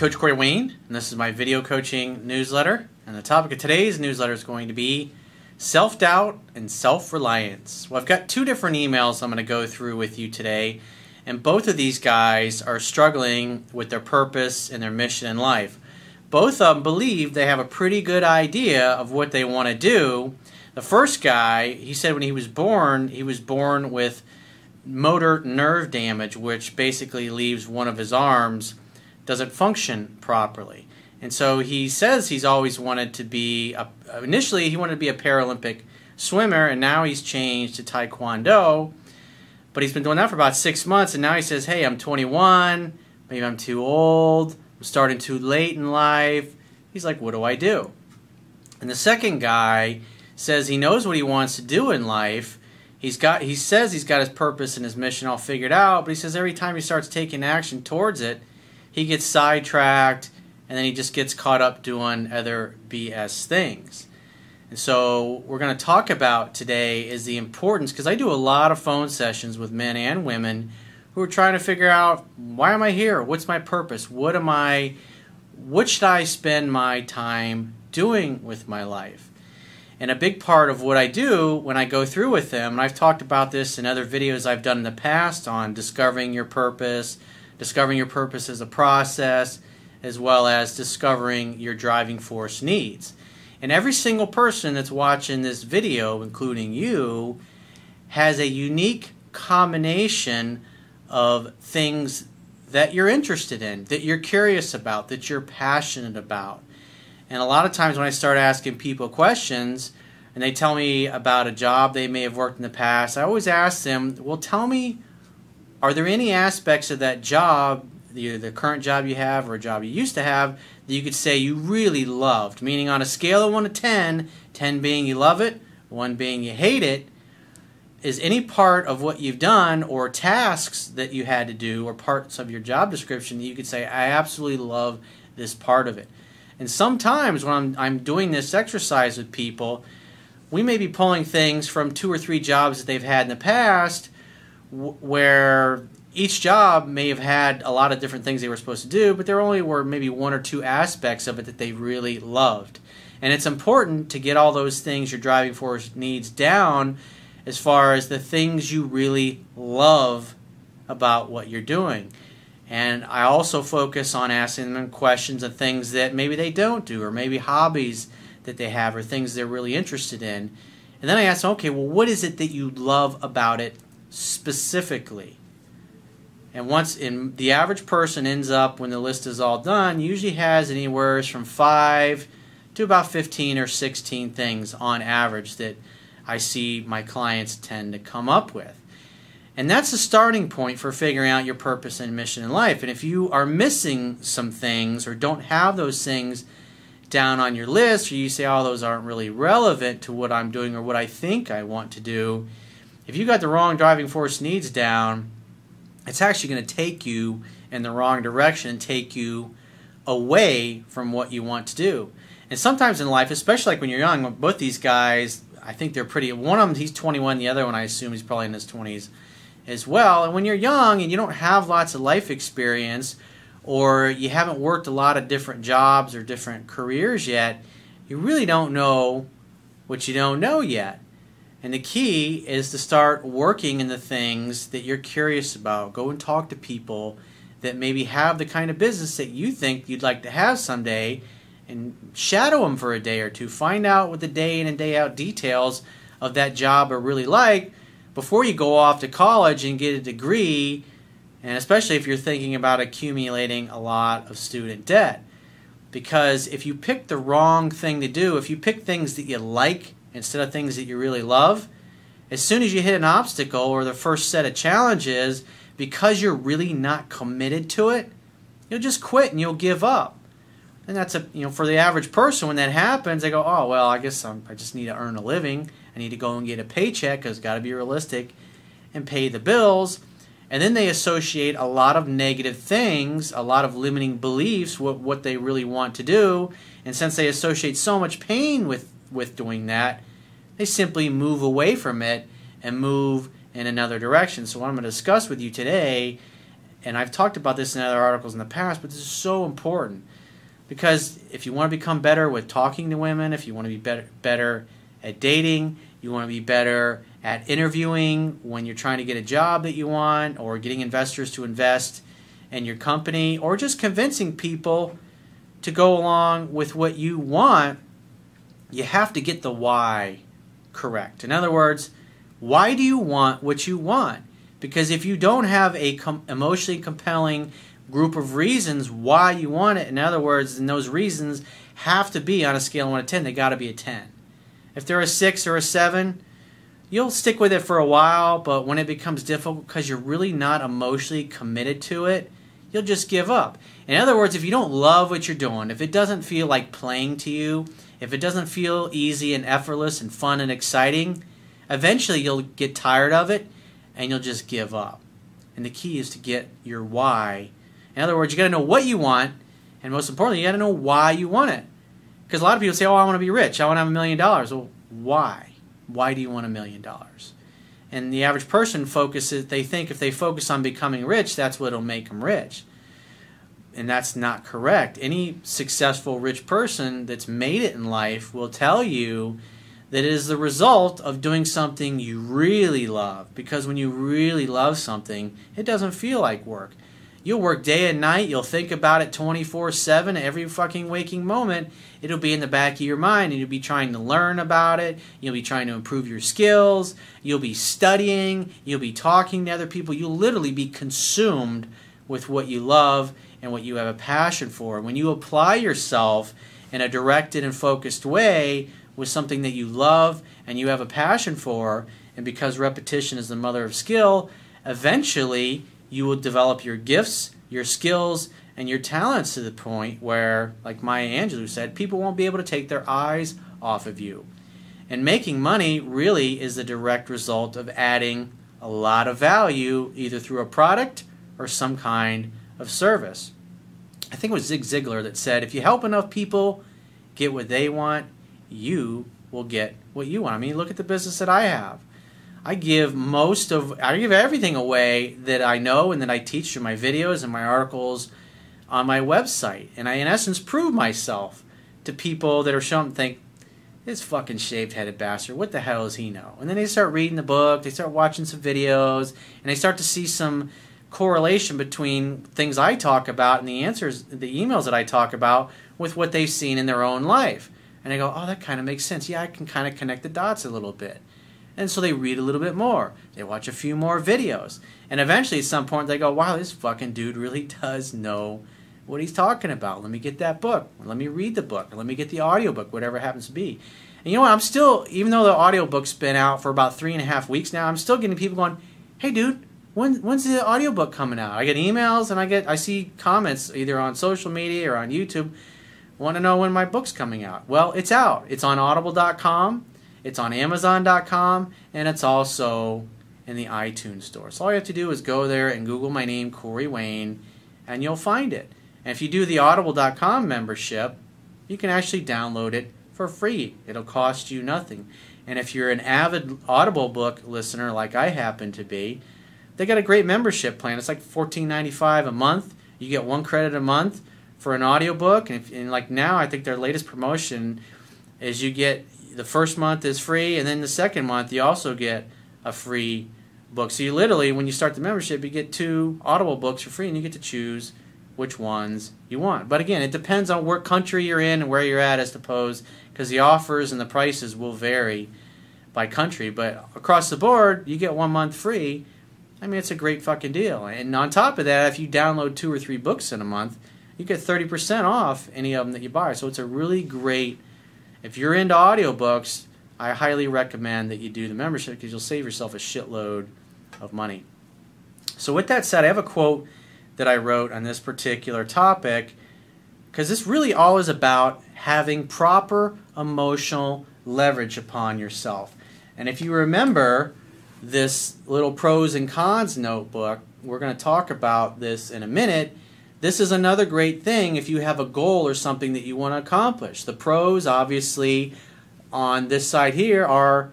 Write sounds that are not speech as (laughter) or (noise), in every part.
Coach Corey Wayne, and this is my video coaching newsletter. And the topic of today's newsletter is going to be self doubt and self reliance. Well, I've got two different emails I'm going to go through with you today, and both of these guys are struggling with their purpose and their mission in life. Both of them believe they have a pretty good idea of what they want to do. The first guy, he said when he was born, he was born with motor nerve damage, which basically leaves one of his arms doesn't function properly. And so he says he's always wanted to be, a, initially, he wanted to be a Paralympic swimmer, and now he's changed to Taekwondo. But he's been doing that for about six months, and now he says, Hey, I'm 21, maybe I'm too old, I'm starting too late in life. He's like, What do I do? And the second guy says he knows what he wants to do in life. He's got he says he's got his purpose and his mission all figured out, but he says every time he starts taking action towards it, he gets sidetracked and then he just gets caught up doing other BS things. And so we're going to talk about today is the importance because I do a lot of phone sessions with men and women who are trying to figure out why am I here? What's my purpose? What am I what should I spend my time doing with my life? And a big part of what I do when I go through with them, and I've talked about this in other videos I've done in the past on discovering your purpose, discovering your purpose as a process, as well as discovering your driving force needs. And every single person that's watching this video, including you, has a unique combination of things that you're interested in, that you're curious about, that you're passionate about. And a lot of times when I start asking people questions and they tell me about a job they may have worked in the past, I always ask them, well, tell me are there any aspects of that job, either the current job you have or a job you used to have, that you could say you really loved? Meaning, on a scale of 1 to 10, 10 being you love it, 1 being you hate it, is any part of what you've done or tasks that you had to do or parts of your job description that you could say, I absolutely love this part of it? And sometimes when I'm, I'm doing this exercise with people, we may be pulling things from two or three jobs that they've had in the past where each job may have had a lot of different things they were supposed to do, but there only were maybe one or two aspects of it that they really loved. And it's important to get all those things your driving force needs down as far as the things you really love about what you're doing. And I also focus on asking them questions of things that maybe they don't do, or maybe hobbies that they have, or things they're really interested in. And then I ask them, okay, well, what is it that you love about it specifically. And once in the average person ends up when the list is all done, usually has anywhere from 5 to about 15 or 16 things on average that I see my clients tend to come up with. And that's the starting point for figuring out your purpose and mission in life. And if you are missing some things or don't have those things down on your list, or you say, oh, those aren't really relevant to what I'm doing or what I think I want to do, if you got the wrong driving force needs down, it's actually going to take you in the wrong direction take you away from what you want to do. And sometimes in life, especially like when you're young, both these guys, I think they're pretty. One of them, he's 21. The other one, I assume, he's probably in his 20s as well. And when you're young and you don't have lots of life experience, or you haven't worked a lot of different jobs or different careers yet, you really don't know what you don't know yet. And the key is to start working in the things that you're curious about. Go and talk to people that maybe have the kind of business that you think you'd like to have someday and shadow them for a day or two. Find out what the day in and day out details of that job are really like before you go off to college and get a degree, and especially if you're thinking about accumulating a lot of student debt. Because if you pick the wrong thing to do, if you pick things that you like instead of things that you really love, as soon as you hit an obstacle or the first set of challenges, because you're really not committed to it, you'll just quit and you'll give up. And that's a you know for the average person when that happens, they go, oh well, I guess I'm, i just need to earn a living. I need to go and get a paycheck because got to be realistic and pay the bills. And then they associate a lot of negative things, a lot of limiting beliefs, what what they really want to do. And since they associate so much pain with with doing that. They simply move away from it and move in another direction. So, what I'm going to discuss with you today And I've talked about this in other articles in the past, but this is so important because if you want to become better with talking to women, if you want to be better better at dating, you want to be better at interviewing when you're trying to get a job that you want or getting investors to invest in your company or just convincing people to go along with what you want, you have to get the why correct. In other words, why do you want what you want? Because if you don't have a com- emotionally compelling group of reasons why you want it, in other words, and those reasons have to be on a scale of 1 to 10, they got to be a 10. If they're a 6 or a 7, you'll stick with it for a while, but when it becomes difficult because you're really not emotionally committed to it, you'll just give up. In other words, if you don't love what you're doing, if it doesn't feel like playing to you, if it doesn't feel easy and effortless and fun and exciting, eventually you'll get tired of it and you'll just give up. And the key is to get your why. In other words, you got to know what you want, and most importantly, you got to know why you want it. Because a lot of people say, "Oh, I want to be rich. I want to have a million dollars." Well, why? Why do you want a million dollars? And the average person focuses. They think if they focus on becoming rich, that's what'll make them rich and that's not correct. Any successful rich person that's made it in life will tell you that it is the result of doing something you really love. Because when you really love something, it doesn't feel like work. You'll work day and night, you'll think about it 24 7, every fucking waking moment. It'll be in the back of your mind, and you'll be trying to learn about it. You'll be trying to improve your skills. You'll be studying. You'll be talking to other people. You'll literally be consumed with what you love and what you have a passion for. When you apply yourself in a directed and focused way with something that you love and you have a passion for, and because repetition is the mother of skill, eventually you will develop your gifts, your skills, and your talents to the point where, like Maya Angelou said, people won't be able to take their eyes off of you. And making money really is the direct result of adding a lot of value either through a product or some kind of service. I think it was Zig Ziglar that said, if you help enough people get what they want, you will get what you want. I mean, look at the business that I have. I give most of, I give everything away that I know and that I teach through my videos and my articles on my website. And I, in essence, prove myself to people that are showing, think, this fucking shaved headed bastard, what the hell does he know? And then they start reading the book, they start watching some videos, and they start to see some correlation between things I talk about and the answers, the emails that I talk about, with what they've seen in their own life. And I go, oh, that kind of makes sense. Yeah, I can kind of connect the dots a little bit. And so they read a little bit more. They watch a few more videos. And eventually, at some point, they go, wow, this fucking dude really does know what he's talking about. Let me get that book. Let me read the book. Let me get the audiobook, whatever happens to be. And you know what? I'm still, even though the audiobook's been out for about three and a half weeks now, I'm still getting people going, hey, dude, when when's the audiobook coming out? I get emails and I get I see comments either on social media or on YouTube. Want to know when my book's coming out? Well, it's out. It's on audible.com, it's on amazon.com, and it's also in the iTunes store. So all you have to do is go there and Google my name, Corey Wayne, and you'll find it. And if you do the audible.com membership, you can actually download it for free. It'll cost you nothing. And if you're an avid Audible book listener like I happen to be, they got a great membership plan. It's like fourteen ninety five a month. You get one credit a month for an audiobook, and, if, and like now, I think their latest promotion is you get the first month is free, and then the second month you also get a free book. So you literally, when you start the membership, you get two Audible books for free, and you get to choose which ones you want. But again, it depends on what country you're in and where you're at, I suppose, because the offers and the prices will vary by country. But across the board, you get one month free I mean, it's a great fucking deal. And on top of that, if you download two or three books in a month, you get 30% off any of them that you buy. So it's a really great, if you're into audiobooks, I highly recommend that you do the membership because you'll save yourself a shitload of money. So, with that said, I have a quote that I wrote on this particular topic because this really all is about having proper emotional leverage upon yourself. And if you remember, this little pros and cons notebook. We're going to talk about this in a minute. This is another great thing if you have a goal or something that you want to accomplish. The pros, obviously, on this side here are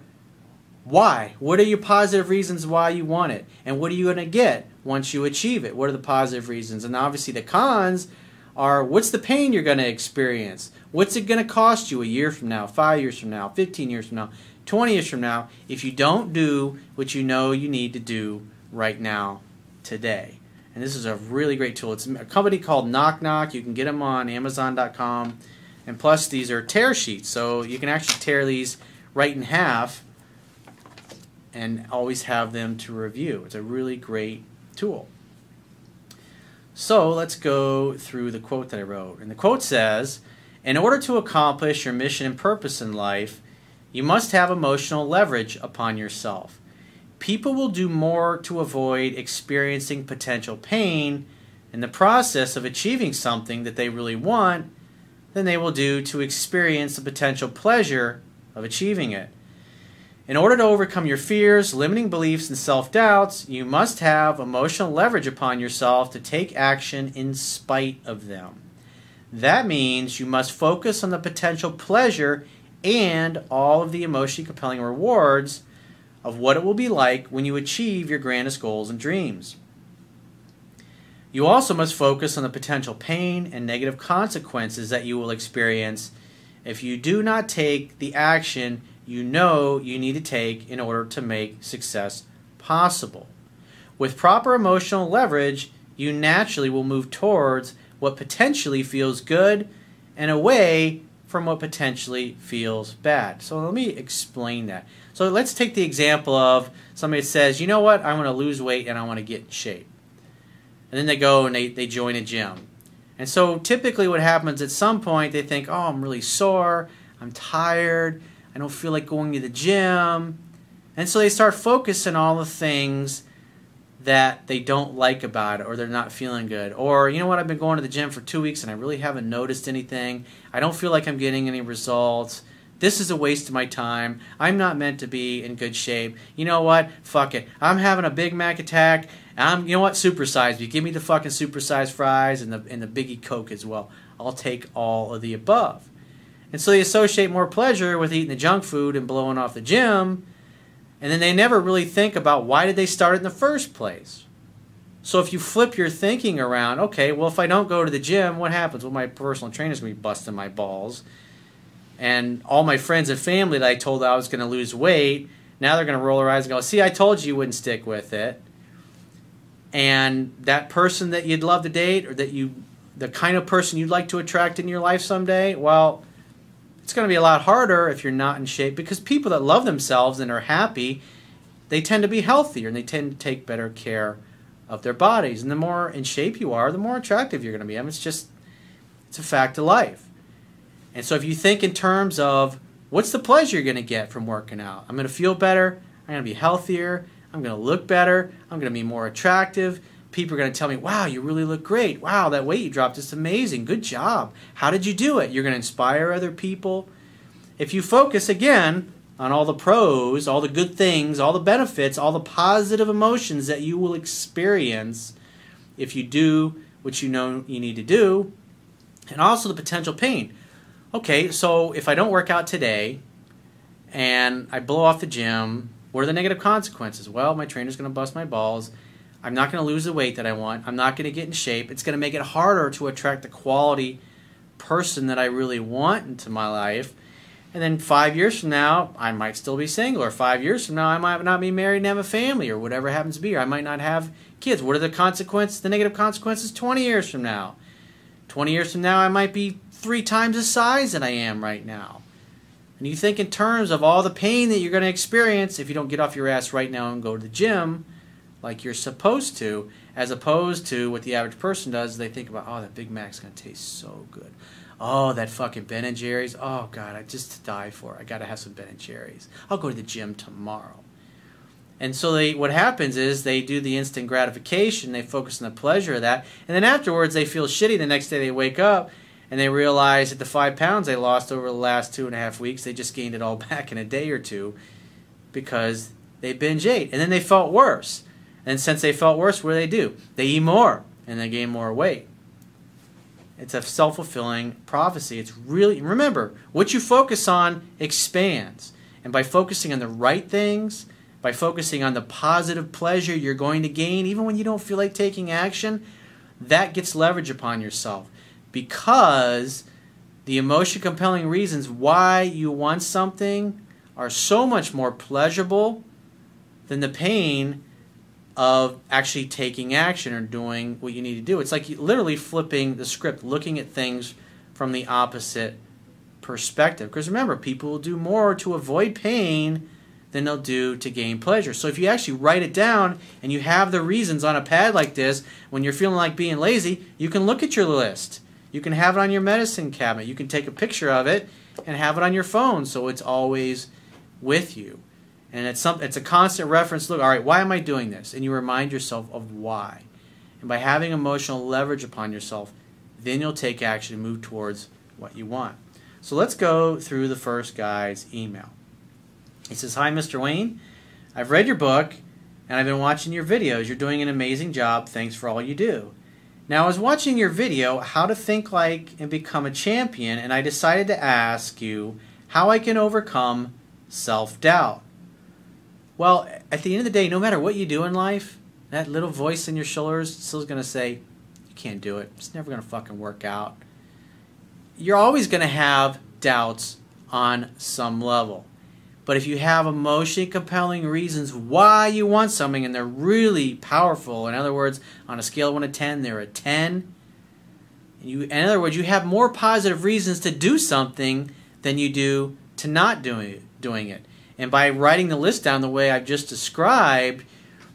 Why? What are your positive reasons why you want it? And what are you going to get once you achieve it? What are the positive reasons? And obviously, the cons are what's the pain you're going to experience? What's it going to cost you a year from now, five years from now, 15 years from now, 20 years from now, if you don't do what you know you need to do right now, today? And this is a really great tool. It's a company called Knock Knock. You can get them on Amazon.com. And plus, these are tear sheets, so you can actually tear these right in half and always have them to review. It's a really great tool. So let's go through the quote that I wrote. And the quote says In order to accomplish your mission and purpose in life, you must have emotional leverage upon yourself. People will do more to avoid experiencing potential pain in the process of achieving something that they really want than they will do to experience the potential pleasure of achieving it. In order to overcome your fears, limiting beliefs, and self doubts, you must have emotional leverage upon yourself to take action in spite of them. That means you must focus on the potential pleasure and all of the emotionally compelling rewards of what it will be like when you achieve your grandest goals and dreams. You also must focus on the potential pain and negative consequences that you will experience if you do not take the action you know you need to take in order to make success possible. With proper emotional leverage, you naturally will move towards what potentially feels good and away from what potentially feels bad. So let me explain that. So let's take the example of somebody that says, you know what, I want to lose weight and I want to get in shape. And then they go and they, they join a gym. And so typically what happens at some point, they think, oh, I'm really sore, I'm tired, I don't feel like going to the gym. And so they start focusing on all the things that they don't like about it or they're not feeling good. Or, you know what, I've been going to the gym for two weeks and I really haven't noticed anything. I don't feel like I'm getting any results. This is a waste of my time. I'm not meant to be in good shape. You know what? Fuck it. I'm having a Big Mac attack. I'm, you know what? Supersize me. Give me the fucking supersized fries and the and the Biggie Coke as well. I'll take all of the above. And so they associate more pleasure with eating the junk food and blowing off the gym, and then they never really think about why did they start it in the first place. So if you flip your thinking around, okay, well if I don't go to the gym, what happens? Well, my personal trainer's gonna be busting my balls, and all my friends and family that I told I was gonna lose weight, now they're gonna roll their eyes and go, "See, I told you you wouldn't stick with it." And that person that you'd love to date, or that you, the kind of person you'd like to attract in your life someday, well, it's going to be a lot harder if you're not in shape because people that love themselves and are happy, they tend to be healthier and they tend to take better care of their bodies. And the more in shape you are, the more attractive you're going to be. I mean, it's just, it's a fact of life. And so if you think in terms of what's the pleasure you're going to get from working out? I'm going to feel better. I'm going to be healthier. I'm going to look better. I'm going to be more attractive people are going to tell me, wow, you really look great. Wow, that weight you dropped is amazing. Good job. How did you do it? You're going to inspire other people. If you focus again on all the pros, all the good things, all the benefits, all the positive emotions that you will experience if you do what you know you need to do, and also the potential pain. Okay, so if I don't work out today and I blow off the gym, what are the negative consequences? Well, my trainer's going to bust my balls I'm not going to lose the weight that I want. I'm not going to get in shape. It's going to make it harder to attract the quality person that I really want into my life. And then five years from now, I might still be single, or five years from now, I might not be married and have a family, or whatever happens to be, or I might not have kids. What are the consequences, the negative consequences 20 years from now? 20 years from now, I might be three times the size that I am right now. And you think in terms of all the pain that you're going to experience if you don't get off your ass right now and go to the gym like you're supposed to, as opposed to what the average person does. They think about, oh, that Big Mac's gonna taste so good. Oh, that fucking Ben and Jerry's. Oh God, I just die for. It. I gotta have some Ben and Jerry's. I'll go to the gym tomorrow. And so they, what happens is they do the instant gratification. They focus on the pleasure of that, and then afterwards they feel shitty. The next day they wake up and they realize that the five pounds they lost over the last two and a half weeks, they just gained it all (laughs) back in a day or two because they binge ate, and then they felt worse. And since they felt worse, what do they do? They eat more and they gain more weight. It's a self fulfilling prophecy. It's really, remember, what you focus on expands. And by focusing on the right things, by focusing on the positive pleasure you're going to gain, even when you don't feel like taking action, that gets leverage upon yourself. Because the emotion compelling reasons why you want something are so much more pleasurable than the pain of actually taking action or doing what you need to do. It's like literally flipping the script, looking at things from the opposite perspective. Because remember, people will do more to avoid pain than they'll do to gain pleasure. So if you actually write it down and you have the reasons on a pad like this, when you're feeling like being lazy, you can look at your list. You can have it on your medicine cabinet. You can take a picture of it and have it on your phone so it's always with you and it's some it's a constant reference look all right why am i doing this? And you remind yourself of why. And by having emotional leverage upon yourself then you'll take action and move towards what you want. So let's go through the first guy's email. He says hi mr wayne. I've read your book and i've been watching your videos. You're doing an amazing job. Thanks for all you do. Now i was watching your video how to think like and become a champion and i decided to ask you how i can overcome self-doubt well, at the end of the day, no matter what you do in life, that little voice in your shoulders still going to say, you can't do it. It's never going to fucking work out. You're always going to have doubts on some level. But if you have emotionally compelling reasons why you want something and they're really powerful, in other words, on a scale of 1 to 10, they're a 10. You, in other words, you have more positive reasons to do something than you do to not doing doing it. And by writing the list down the way I've just described,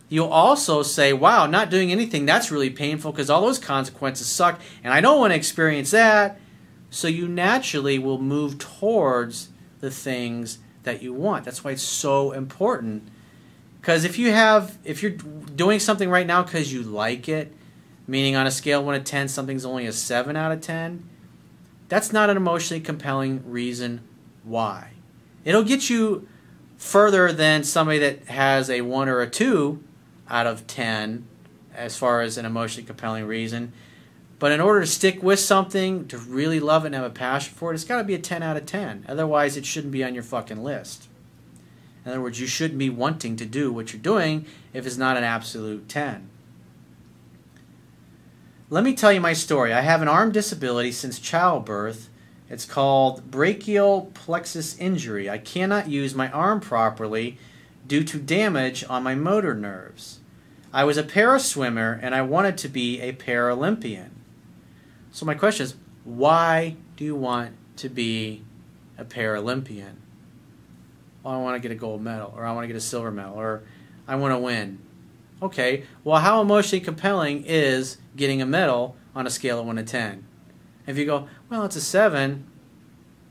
you'll also say, wow, not doing anything, that's really painful because all those consequences suck, and I don't want to experience that. So you naturally will move towards the things that you want. That's why it's so important. Because if you have, if you're doing something right now because you like it, meaning on a scale of 1 to 10, something's only a 7 out of 10, that's not an emotionally compelling reason why. It'll get you further than somebody that has a 1 or a 2 out of 10 as far as an emotionally compelling reason. But in order to stick with something, to really love it and have a passion for it, it's got to be a 10 out of 10. Otherwise, it shouldn't be on your fucking list. In other words, you shouldn't be wanting to do what you're doing if it's not an absolute 10. Let me tell you my story. I have an arm disability since childbirth it's called brachial plexus injury. I cannot use my arm properly due to damage on my motor nerves. I was a para swimmer and I wanted to be a Paralympian. So my question is, why do you want to be a Paralympian? Well, I want to get a gold medal, or I want to get a silver medal, or I want to win. Okay, well, how emotionally compelling is getting a medal on a scale of 1 to 10? If you go, well, it's a 7,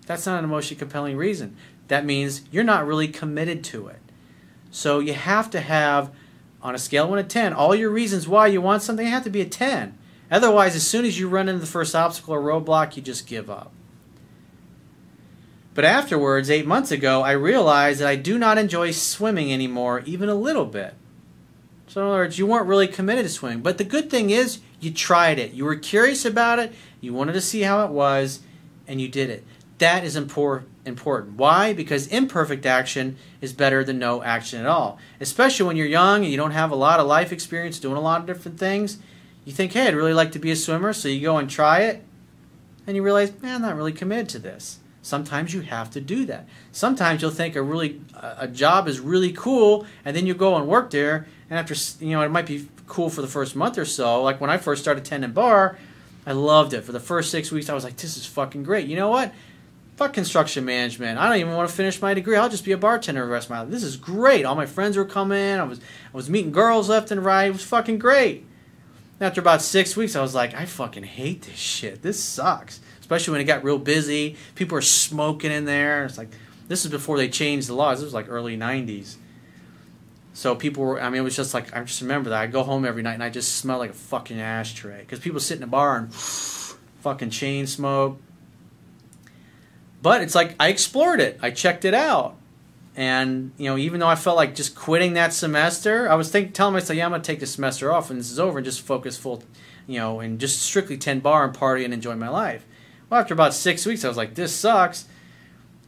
that's not an emotionally compelling reason. That means you're not really committed to it. So you have to have, on a scale of 1 to 10, all your reasons why you want something have to be a 10. Otherwise, as soon as you run into the first obstacle or roadblock, you just give up. But afterwards, eight months ago, I realized that I do not enjoy swimming anymore, even a little bit. So, in other words, you weren't really committed to swimming. But the good thing is, you tried it. You were curious about it. You wanted to see how it was, and you did it. That is impor- important. Why? Because imperfect action is better than no action at all. Especially when you're young and you don't have a lot of life experience doing a lot of different things. You think, hey, I'd really like to be a swimmer, so you go and try it, and you realize, man, I'm not really committed to this. Sometimes you have to do that. Sometimes you'll think a really a job is really cool, and then you go and work there, and after you know it might be cool for the first month or so. Like when I first started tending bar, I loved it. For the first six weeks, I was like, this is fucking great. You know what? Fuck construction management. I don't even want to finish my degree. I'll just be a bartender the rest of my life. This is great. All my friends were coming. I was I was meeting girls left and right. It was fucking great. After about six weeks, I was like, I fucking hate this shit. This sucks. Especially when it got real busy. People were smoking in there. It's like this is before they changed the laws. This was like early '90s. So people were, I mean, it was just like, I just remember that. I'd go home every night and I just smell like a fucking ashtray. Because people sit in a bar and (sighs) fucking chain smoke. But it's like, I explored it. I checked it out. And, you know, even though I felt like just quitting that semester, I was think, telling myself, yeah, I'm going to take this semester off and this is over and just focus full, you know, and just strictly 10 bar and party and enjoy my life. Well, after about six weeks, I was like, this sucks.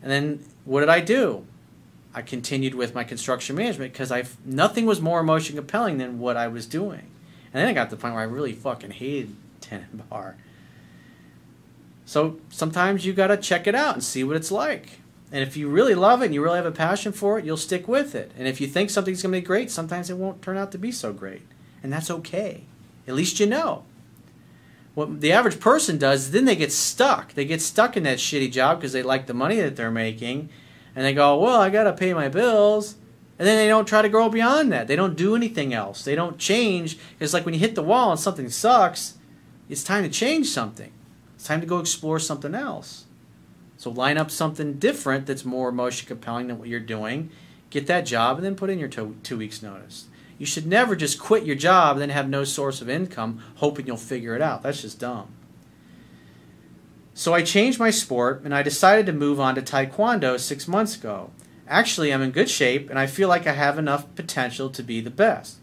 And then what did I do? I continued with my construction management because I nothing was more emotion compelling than what I was doing. And then I got to the point where I really fucking hated (laughs) Tennant Bar. So sometimes you got to check it out and see what it's like. And if you really love it and you really have a passion for it, you'll stick with it. And if you think something's to be great, sometimes it won't turn out to be so great. And that's okay. At least you know. What the average person does, then they get stuck. They get stuck in that shitty job because they like the money that they're making. And they go, well, I got to pay my bills. And then they don't try to grow beyond that. They don't do anything else. They don't change. It's like when you hit the wall and something sucks, it's time to change something. It's time to go explore something else. So line up something different that's more emotion compelling than what you're doing. Get that job and then put in your two, two weeks notice. You should never just quit your job and then have no source of income hoping you'll figure it out. That's just dumb. So I changed my sport and I decided to move on to Taekwondo six months ago. Actually, I'm in good shape and I feel like I have enough potential to be the best.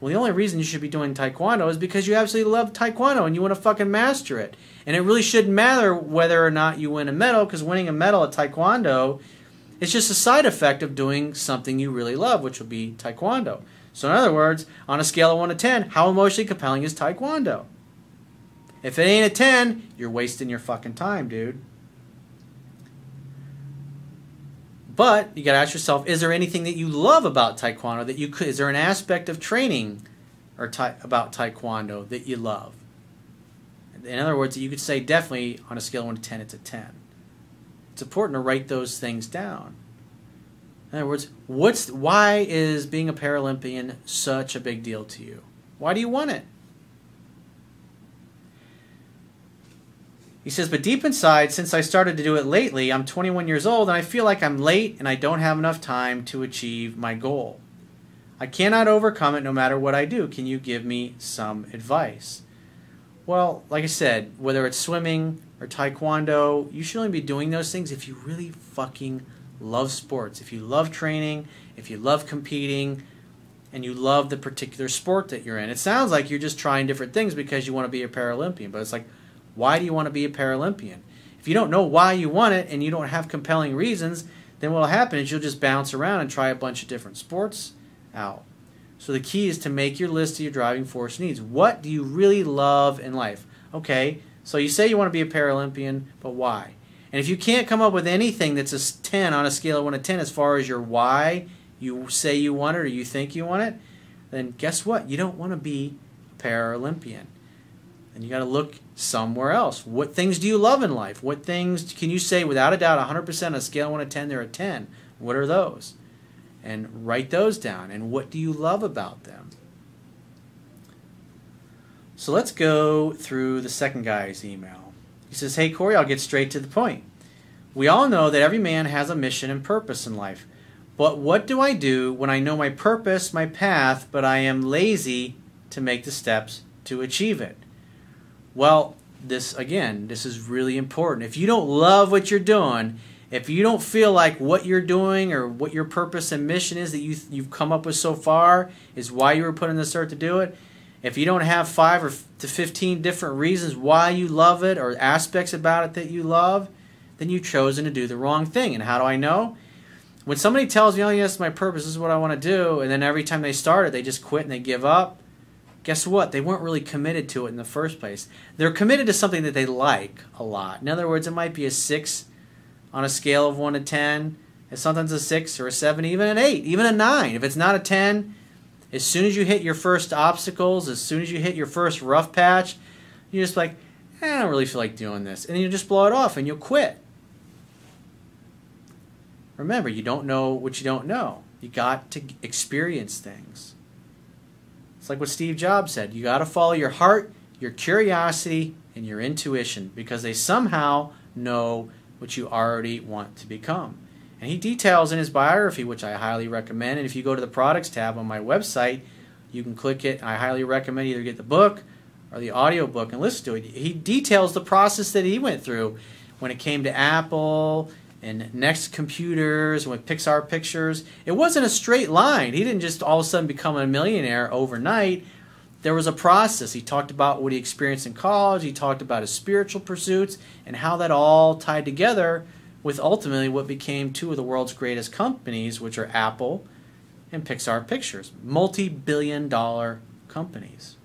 Well, the only reason you should be doing taekwondo is because you absolutely love taekwondo and you want to fucking master it. And it really shouldn't matter whether or not you win a medal because winning a medal at taekwondo is just a side effect of doing something you really love, which will be taekwondo. So, in other words, on a scale of 1 to 10, how emotionally compelling is taekwondo? If it ain't a 10, you're wasting your fucking time, dude. But you got to ask yourself: Is there anything that you love about Taekwondo that you could? Is there an aspect of training or ta- about Taekwondo that you love? In other words, you could say definitely on a scale of one to ten, it's a ten. It's important to write those things down. In other words, what's why is being a Paralympian such a big deal to you? Why do you want it? He says, but deep inside, since I started to do it lately, I'm 21 years old and I feel like I'm late and I don't have enough time to achieve my goal. I cannot overcome it no matter what I do. Can you give me some advice? Well, like I said, whether it's swimming or taekwondo, you should only be doing those things if you really fucking love sports. If you love training, if you love competing, and you love the particular sport that you're in. It sounds like you're just trying different things because you want to be a Paralympian, but it's like, why do you want to be a Paralympian? If you don't know why you want it and you don't have compelling reasons, then what will happen is you'll just bounce around and try a bunch of different sports out. So the key is to make your list of your driving force needs. What do you really love in life? Okay, so you say you want to be a Paralympian, but why? And if you can't come up with anything that's a 10 on a scale of 1 to 10 as far as your why you say you want it or you think you want it, then guess what? You don't want to be a Paralympian. And you got to look somewhere else. What things do you love in life? What things can you say without a doubt 100% on a scale of 1 to 10 they're a 10? What are those? And write those down. And what do you love about them? So let's go through the second guy's email. He says, Hey Corey, I'll get straight to the point. We all know that every man has a mission and purpose in life. But what do I do when I know my purpose, my path, but I am lazy to make the steps to achieve it? Well, this again, this is really important. If you don't love what you're doing, if you don't feel like what you're doing or what your purpose and mission is that you you've come up with so far is why you were put in this earth to do it, if you don't have five or to 15 different reasons why you love it or aspects about it that you love, then you've chosen to do the wrong thing. And how do I know? When somebody tells me, oh, yes, my purpose this is what I want to do, and then every time they start it, they just quit and they give up, guess what? They weren't really committed to it in the first place. They're committed to something that they like a lot. In other words, it might be a six on a scale of one to ten. It's sometimes a six or a seven, even an eight, even a nine. If it's not a ten, as soon as you hit your first obstacles, as soon as you hit your first rough patch, you're just like, eh, I don't really feel like doing this. And you just blow it off and you'll quit. Remember, you don't know what you don't know. You got to experience things. It's like what Steve Jobs said you got to follow your heart, your curiosity, and your intuition because they somehow know what you already want to become. And he details in his biography, which I highly recommend. And if you go to the products tab on my website, you can click it. I highly recommend either get the book or the audio book and listen to it. He details the process that he went through when it came to Apple and Next Computers, with Pixar Pictures. It wasn't a straight line. He didn't just all of a sudden become a millionaire overnight. There was a process. He talked about what he experienced in college. He talked about his spiritual pursuits and how that all tied together with ultimately what became two of the world's greatest companies, which are Apple and Pixar Pictures, multi billion dollar companies.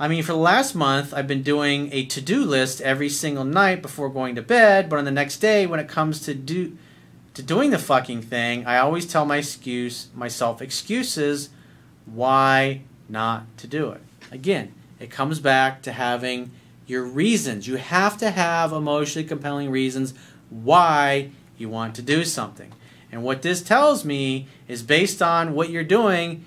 I mean, for the last month, I've been doing a to do list every single night before going to bed, but on the next day, when it comes to do to doing the fucking thing, I always tell my excuse myself excuses why not to do it. Again, it comes back to having your reasons. You have to have emotionally compelling reasons why you want to do something. And what this tells me is based on what you're doing,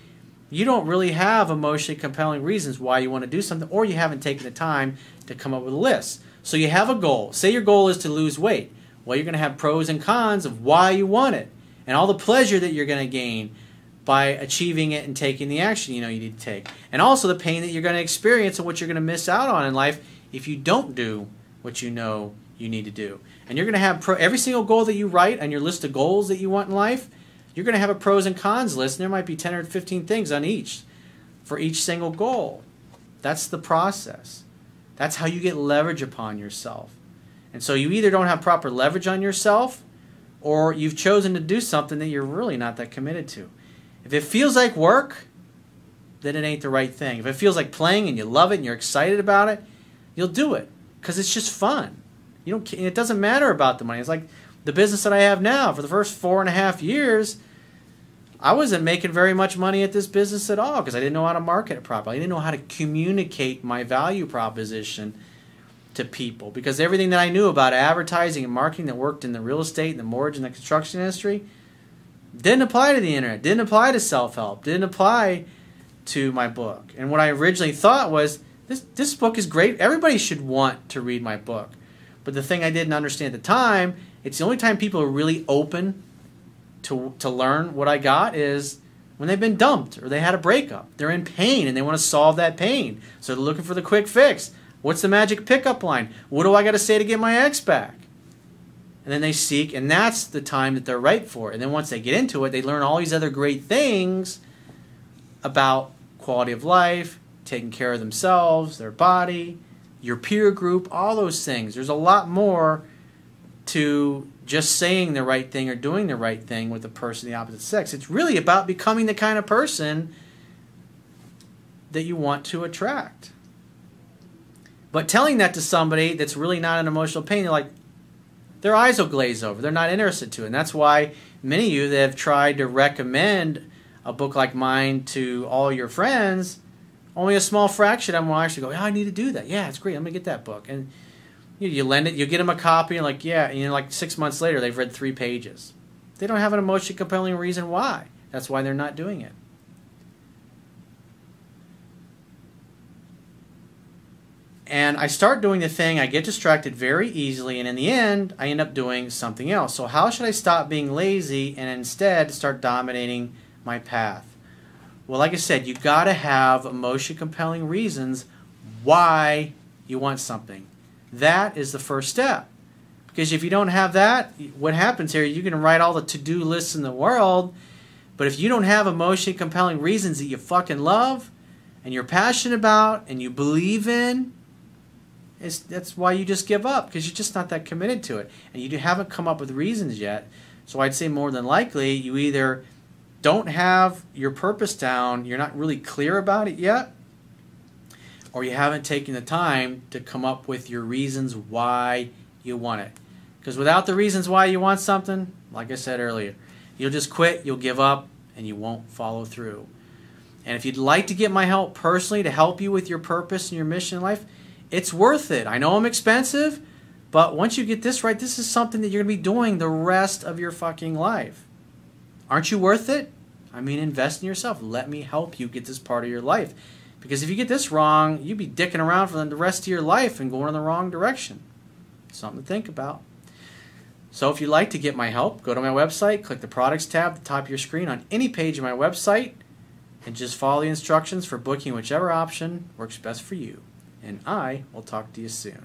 you don't really have emotionally compelling reasons why you want to do something, or you haven't taken the time to come up with a list. So you have a goal. Say your goal is to lose weight. Well, you're going to have pros and cons of why you want it and all the pleasure that you're going to gain by achieving it and taking the action you know you need to take. And also the pain that you're going to experience and what you're going to miss out on in life if you don't do what you know you need to do. And you're going to have pro- every single goal that you write on your list of goals that you want in life, you're going to have a pros and cons list, and there might be 10 or 15 things on each for each single goal. That's the process. That's how you get leverage upon yourself. And so you either don't have proper leverage on yourself or you've chosen to do something that you're really not that committed to. If it feels like work, then it ain't the right thing. If it feels like playing and you love it and you're excited about it, you'll do it because it's just fun. You don't. It doesn't matter about the money. It's like the business that I have now. For the first four and a half years, I wasn't making very much money at this business at all because I didn't know how to market it properly. I didn't know how to communicate my value proposition to people because everything that I knew about advertising and marketing that worked in the real estate and the mortgage and the construction industry didn't apply to the internet, didn't apply to self help, didn't apply to my book. And what I originally thought was this this book is great. Everybody should want to read my book. But the thing I didn't understand at the time, it's the only time people are really open to to learn what I got is when they've been dumped or they had a breakup. They're in pain and they want to solve that pain. So they're looking for the quick fix. What's the magic pickup line? What do I got to say to get my ex back? And then they seek, and that's the time that they're right for. it. And then once they get into it, they learn all these other great things about quality of life, taking care of themselves, their body, your peer group, all those things. There's a lot more to just saying the right thing or doing the right thing with a person of the opposite sex. It's really about becoming the kind of person that you want to attract. But telling that to somebody that's really not in emotional pain, they're like, their eyes will glaze over. They're not interested to it. And that's why many of you that have tried to recommend a book like mine to all your friends, only a small fraction of them will actually go, yeah, I need to do that. Yeah, it's great. I'm going to get that book. And you, you lend it, you get them a copy, and like, yeah, and you know, like six months later, they've read three pages. They don't have an emotionally compelling reason why. That's why they're not doing it. and I start doing the thing, I get distracted very easily, and in the end, I end up doing something else. So, how should I stop being lazy and instead start dominating my path? Well, like I said, you got to have emotionally compelling reasons why you want something. That is the first step. Because if you don't have that, what happens here, you can write all the to do lists in the world, but if you don't have emotionally compelling reasons that you fucking love and you're passionate about and you believe in, that's why you just give up because you're just not that committed to it and you haven't come up with reasons yet so i'd say more than likely you either don't have your purpose down you're not really clear about it yet or you haven't taken the time to come up with your reasons why you want it because without the reasons why you want something like i said earlier you'll just quit you'll give up and you won't follow through and if you'd like to get my help personally to help you with your purpose and your mission in life it's worth it. I know I'm expensive, but once you get this right, this is something that you're going to be doing the rest of your fucking life. Aren't you worth it? I mean, invest in yourself. Let me help you get this part of your life. Because if you get this wrong, you'd be dicking around for the rest of your life and going in the wrong direction. Something to think about. So if you'd like to get my help, go to my website, click the products tab at the top of your screen on any page of my website, and just follow the instructions for booking whichever option works best for you and I will talk to you soon.